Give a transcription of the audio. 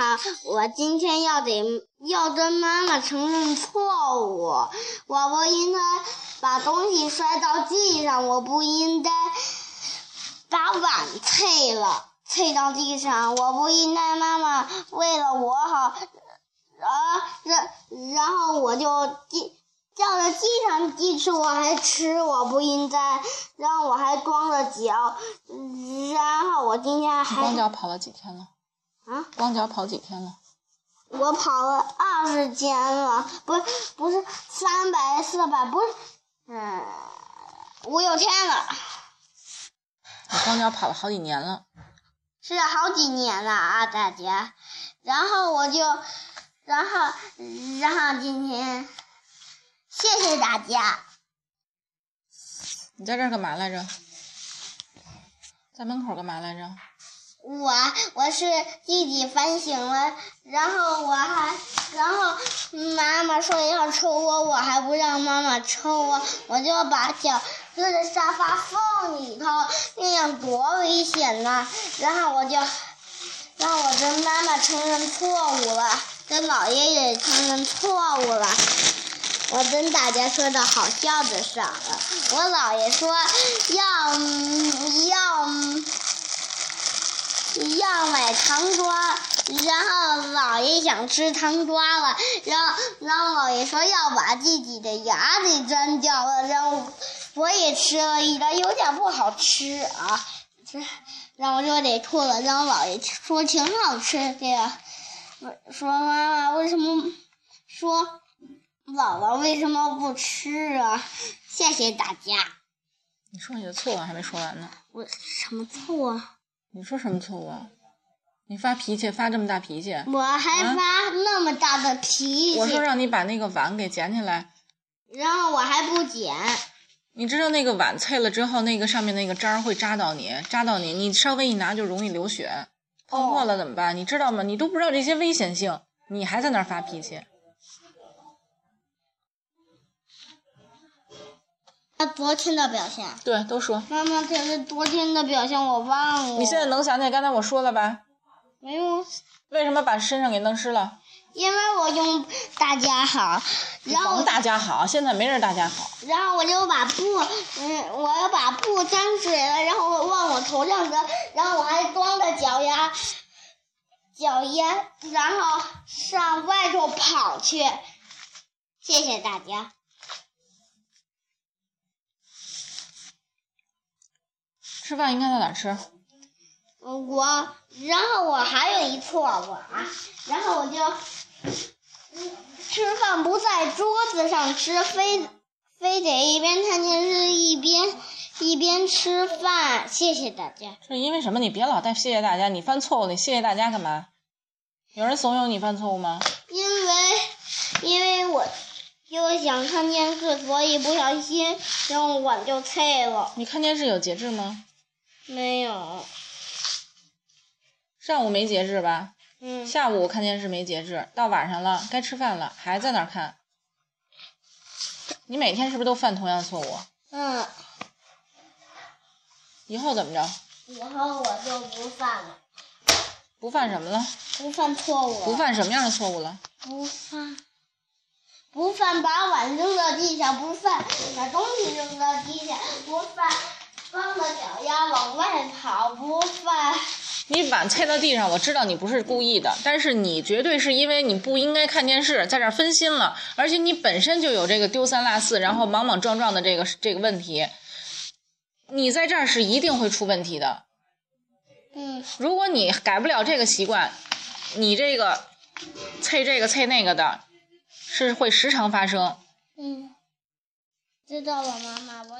好，我今天要得要跟妈妈承认错误。我不应该把东西摔到地上，我不应该把碗碎了碎到地上，我不应该妈妈为了我好，啊，然然后我就地掉在地上地吃，我还吃，我不应该，然后我还光着脚，然后我今天还光脚跑了几天了？啊。光脚跑几天了？我跑了二十天了，不是不是三百四百，不是，嗯，五六天了，你光脚跑了好几年了。是好几年了啊，大家。然后我就，然后然后今天，谢谢大家。你在这儿干嘛来着？在门口干嘛来着？我我是自己反省了，然后我还，然后妈妈说要抽我，我还不让妈妈抽我，我就把脚搁在沙发缝里头，那样多危险呐！然后我就，让我跟妈妈承认错误了，跟姥爷也承认错误了。我跟大家说的好笑的少了，我姥爷说要要。要买糖瓜，然后姥爷想吃糖瓜了，然后然后姥爷说要把自己的牙给粘掉了，然后我也吃了一个，有点不好吃啊，这然后就得吐了，然后姥爷说挺好吃的呀，说妈妈为什么说姥姥为什么不吃啊？谢谢大家。你说你的错误还没说完呢。我什么错啊？你说什么错误啊？你发脾气发这么大脾气？我还发那么大的脾气。我说让你把那个碗给捡起来。然后我还不捡。你知道那个碗碎了之后，那个上面那个渣会扎到你，扎到你，你稍微一拿就容易流血，碰破了怎么办？你知道吗？你都不知道这些危险性，你还在那儿发脾气。他昨天的表现，对，都说。妈妈，这是昨天的表现，我忘了。你现在能想起来刚才我说了吧？没有。为什么把身上给弄湿了？因为我用大家好，然后大家好，现在没人大家好。然后我就把布，嗯，我要把布沾水了，然后往我头上搁，然后我还光着脚丫，脚丫，然后上外头跑去。谢谢大家。吃饭应该在哪吃？我，然后我还有一错误啊，然后我就，吃饭不在桌子上吃，非非得一边看电视一边一边吃饭。谢谢大家。是因为什么？你别老带谢谢大家，你犯错误，你谢谢大家干嘛？有人怂恿你犯错误吗？因为，因为我。因为想看电视，所以不小心，然后碗就碎了。你看电视有节制吗？没有，上午没节制吧？嗯。下午看电视没节制，到晚上了该吃饭了还在那儿看。你每天是不是都犯同样的错误？嗯。以后怎么着？以后我就不犯了。不犯什么了？不犯错误。不犯什么样的错误了？不犯，不犯把碗扔到地上，不犯把东西扔到地下，不犯。光着脚丫往外跑不犯。你碗踩到地上，我知道你不是故意的，但是你绝对是因为你不应该看电视，在这儿分心了，而且你本身就有这个丢三落四，然后莽莽撞撞的这个这个问题，你在这儿是一定会出问题的。嗯。如果你改不了这个习惯，你这个踩这个踩那个的，是会时常发生。嗯，知道了，妈妈我。